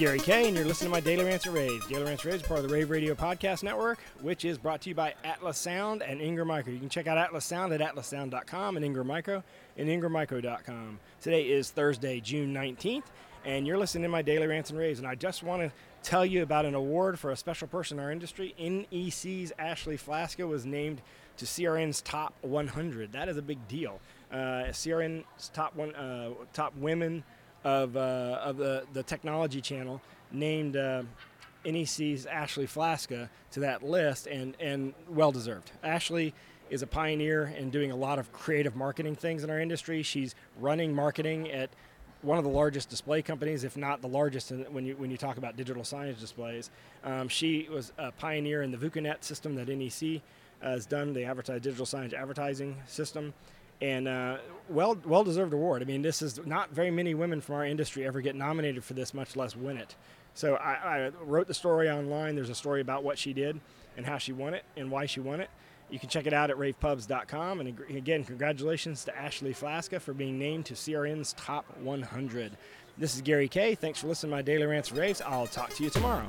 Gary Kayye, and you're listening to my Daily Rants and Raves. Daily Rants and Raves is part of the Rave Radio Podcast Network, which is brought to you by Atlas Sound and Ingram Micro. You can check out Atlas Sound at atlassound.com and Ingram Micro and ingrammicro.com. Today is Thursday, June 19th, and you're listening to my Daily Rants and Raves. And I just want to tell you about an award for a special person in our industry. NEC's Ashley Flaska was named to CRN's Top 100. That is a big deal. Uh, CRN's top one, uh, top women of, uh, of the, the technology channel named uh, NEC's Ashley Flaska to that list, and, and well deserved. Ashley is a pioneer in doing a lot of creative marketing things in our industry. She's running marketing at one of the largest display companies, if not the largest, in, when you when you talk about digital signage displays. Um, she was a pioneer in the VUKUNET system that NEC has done, the advertise digital signage advertising system, and uh, well well deserved award. I mean, this is not very many women from our industry ever get nominated for this, much less win it. So I, I wrote the story online. There's a story about what she did and how she won it and why she won it. You can check it out at ravepubs.com. And again, congratulations to Ashley Flaska for being named to CRN's Top 100. This is Gary Kayye. Thanks for listening to my Daily Rants Raves. I'll talk to you tomorrow.